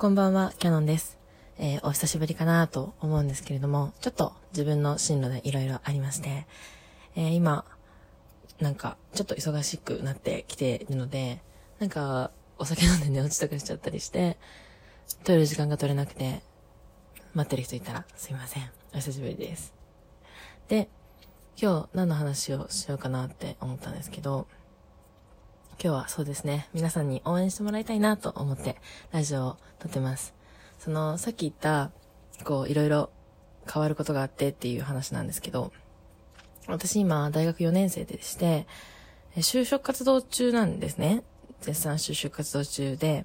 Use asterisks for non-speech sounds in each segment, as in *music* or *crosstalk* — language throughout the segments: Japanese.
こんばんは、キャノンです。えーお久しぶりかなと思うんですけれども、ちょっと自分の進路でいろいろありまして、えー今、なんか、ちょっと忙しくなってきているので、なんか、お酒飲んで寝落ちとかしちゃったりして、取れる時間が取れなくて、待ってる人いたらすいません。お久しぶりです。で、今日何の話をしようかなって思ったんですけど、今日はそうですね、皆さんに応援してもらいたいなと思って、ラジオを撮ってます。その、さっき言った、こう、いろいろ変わることがあってっていう話なんですけど、私今、大学4年生でして、就職活動中なんですね。絶賛就職活動中で、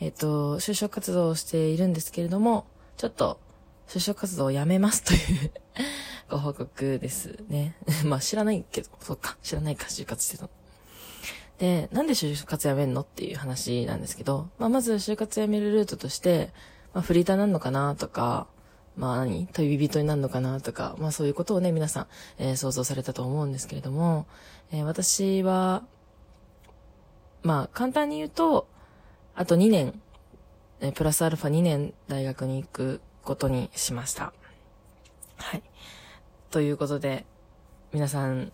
えっ、と、就職活動をしているんですけれども、ちょっと、就職活動をやめますというご報告ですね。*laughs* まあ知らないけど、そっか、知らないか、就活してたの。で、なんで就活やめんのっていう話なんですけど、まあ、まず就活やめるルートとして、まあ、フリーターなんのかなとか、まあ何？旅人になるのかなとか、まあそういうことをね、皆さん、えー想像されたと思うんですけれども、えー私は、まあ簡単に言うと、あと2年、えープラスアルファ2年大学に行くことにしました。はい。ということで、皆さん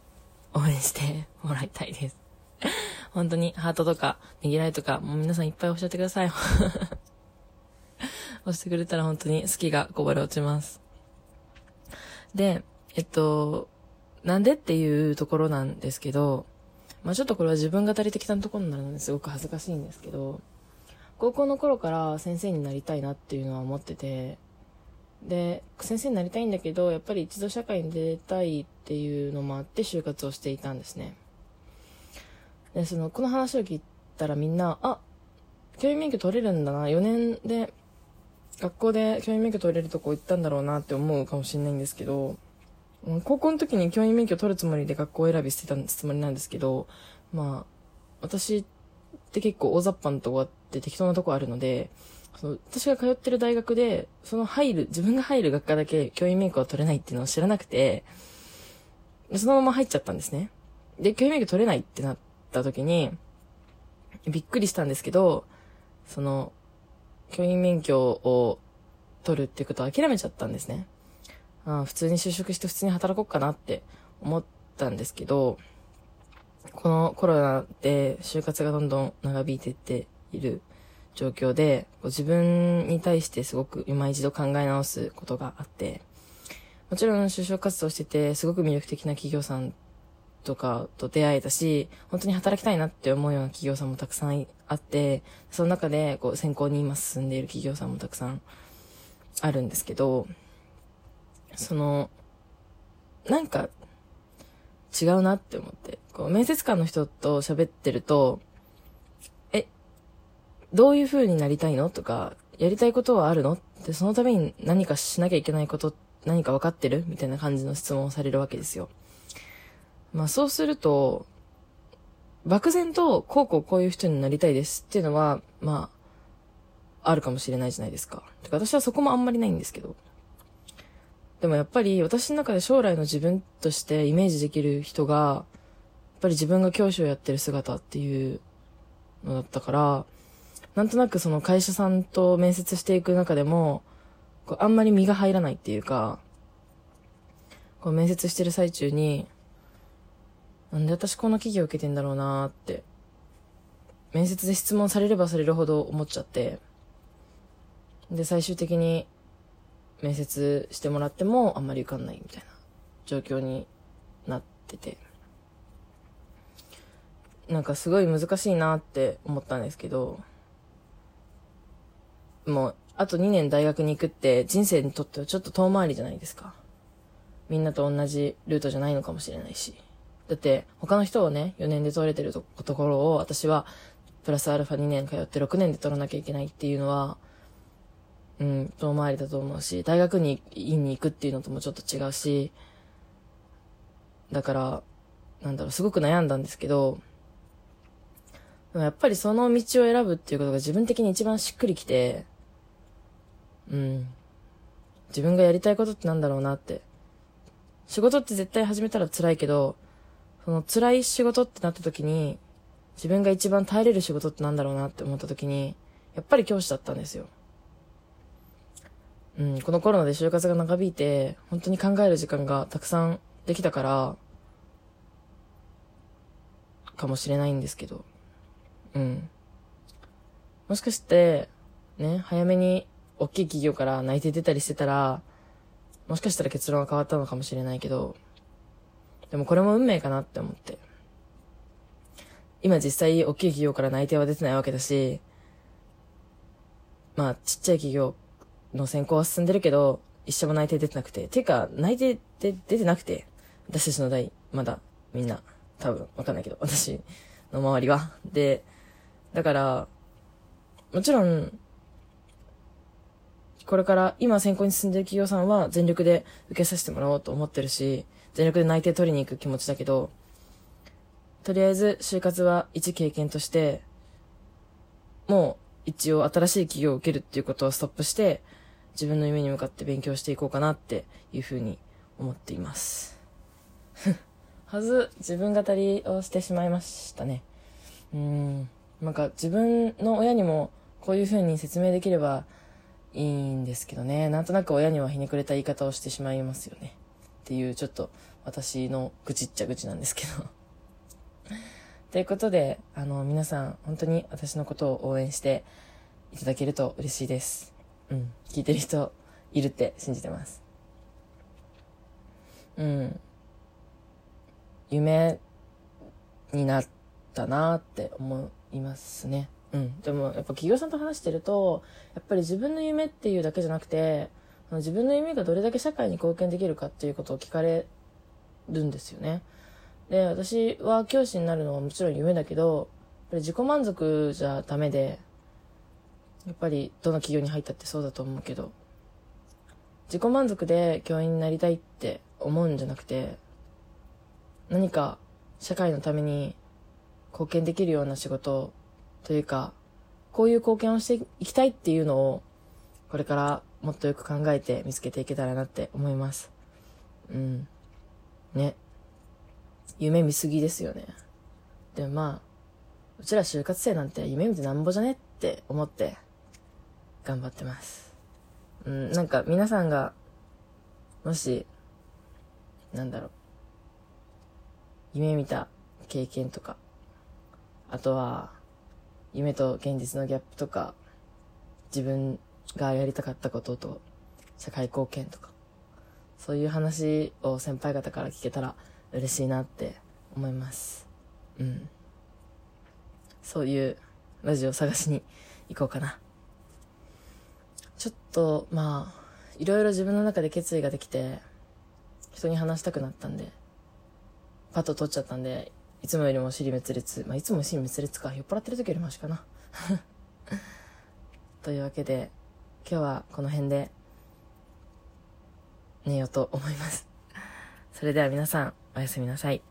応援してもらいたいです。本当にハートとか、ねぎらいとか、もう皆さんいっぱい押しゃってください。*laughs* 押してくれたら本当に好きがこぼれ落ちます。で、えっと、なんでっていうところなんですけど、まあちょっとこれは自分語り的なところになるのですごく恥ずかしいんですけど、高校の頃から先生になりたいなっていうのは思ってて、で、先生になりたいんだけど、やっぱり一度社会に出たいっていうのもあって就活をしていたんですね。で、その、この話を聞いたらみんな、あ、教員免許取れるんだな、4年で、学校で教員免許取れるとこ行ったんだろうなって思うかもしれないんですけど、高校の時に教員免許取るつもりで学校選びしてたつもりなんですけど、まあ、私って結構大雑把なとこあって適当なとこあるので、その私が通ってる大学で、その入る、自分が入る学科だけ教員免許が取れないっていうのを知らなくて、そのまま入っちゃったんですね。で、教員免許取れないってなった時に、びっくりしたんですけど、その、教員免許を取るっていうことを諦めちゃったんですね。あ普通に就職して普通に働こうかなって思ったんですけど、このコロナで就活がどんどん長引いてっている状況で、自分に対してすごく今一度考え直すことがあって、もちろん就職活動してて、すごく魅力的な企業さんとかと出会えたし、本当に働きたいなって思うような企業さんもたくさんあって、その中でこう先行に今進んでいる企業さんもたくさんあるんですけど、その、なんか違うなって思って、こう面接官の人と喋ってると、え、どういう風になりたいのとか、やりたいことはあるのって、そのために何かしなきゃいけないこと、何か分かってるみたいな感じの質問をされるわけですよ。まあそうすると、漠然と、こうこうこういう人になりたいですっていうのは、まあ、あるかもしれないじゃないですか。てか私はそこもあんまりないんですけど。でもやっぱり私の中で将来の自分としてイメージできる人が、やっぱり自分が教師をやってる姿っていうのだったから、なんとなくその会社さんと面接していく中でも、こうあんまり身が入らないっていうか、こう面接してる最中に、なんで私この企業受けてんだろうなーって、面接で質問されればされるほど思っちゃって、で、最終的に面接してもらってもあんまり受かんないみたいな状況になってて、なんかすごい難しいなって思ったんですけど、もう、あと2年大学に行くって人生にとってはちょっと遠回りじゃないですか。みんなと同じルートじゃないのかもしれないし。だって、他の人をね、4年で取れてるところを、私は、プラスアルファ2年通って6年で取らなきゃいけないっていうのは、うん、遠回りだと思うし、大学に院に行くっていうのともちょっと違うし、だから、なんだろう、すごく悩んだんですけど、やっぱりその道を選ぶっていうことが自分的に一番しっくりきて、うん。自分がやりたいことってなんだろうなって。仕事って絶対始めたら辛いけど、その辛い仕事ってなった時に、自分が一番耐えれる仕事ってなんだろうなって思った時に、やっぱり教師だったんですよ。うん、このコロナで就活が長引いて、本当に考える時間がたくさんできたから、かもしれないんですけど。うん。もしかして、ね、早めに大きい企業から内定出たりしてたら、もしかしたら結論が変わったのかもしれないけど、でもこれも運命かなって思って。今実際大きい企業から内定は出てないわけだし、まあちっちゃい企業の選考は進んでるけど、一社も内定出てなくて。ていうか、内定って出てなくて、私たちの代、まだみんな、多分わかんないけど、私の周りは。で、だから、もちろん、これから今選考に進んでる企業さんは全力で受けさせてもらおうと思ってるし、全力で内定取りに行く気持ちだけど、とりあえず就活は一経験として、もう一応新しい企業を受けるっていうことをストップして、自分の夢に向かって勉強していこうかなっていうふうに思っています。*laughs* はず、自分語りをしてしまいましたね。うん。なんか自分の親にもこういうふうに説明できればいいんですけどね。なんとなく親にはひねくれた言い方をしてしまいますよね。っていうちょっと私の愚痴っちゃ愚痴なんですけど *laughs* ということで、あの、皆さん本当に私のことを応援していただけると嬉しいです。うん。聞いてる人いるって信じてます。うん。夢になったなって思いますね。うん。でも、やっぱ企業さんと話してると、やっぱり自分の夢っていうだけじゃなくて、自分の夢がどれだけ社会に貢献できるかっていうことを聞かれるんですよね。で、私は教師になるのはもちろん夢だけど、やっぱり自己満足じゃダメで、やっぱりどの企業に入ったってそうだと思うけど、自己満足で教員になりたいって思うんじゃなくて、何か社会のために貢献できるような仕事というか、こういう貢献をしていきたいっていうのを、これからもっとよく考えて見つけていけたらなって思います。うん。ね。夢見すぎですよね。でもまあ、うちら就活生なんて夢見てなんぼじゃねって思って頑張ってます。うん、なんか皆さんが、もし、なんだろう、夢見た経験とか、あとは、夢と現実のギャップとか、自分がやりたかったことと、社会貢献とか、そういう話を先輩方から聞けたら嬉しいなって思います。うん。そういうラジオ探しに行こうかな。ちょっと、まあ、いろいろ自分の中で決意ができて、人に話したくなったんで、パッと取っちゃったんで、いつもよりも尻滅裂。まあ、いつも尻滅裂か。酔っ払ってる時よりマシかな。*laughs* というわけで、今日はこの辺で寝ようと思います。それでは皆さん、おやすみなさい。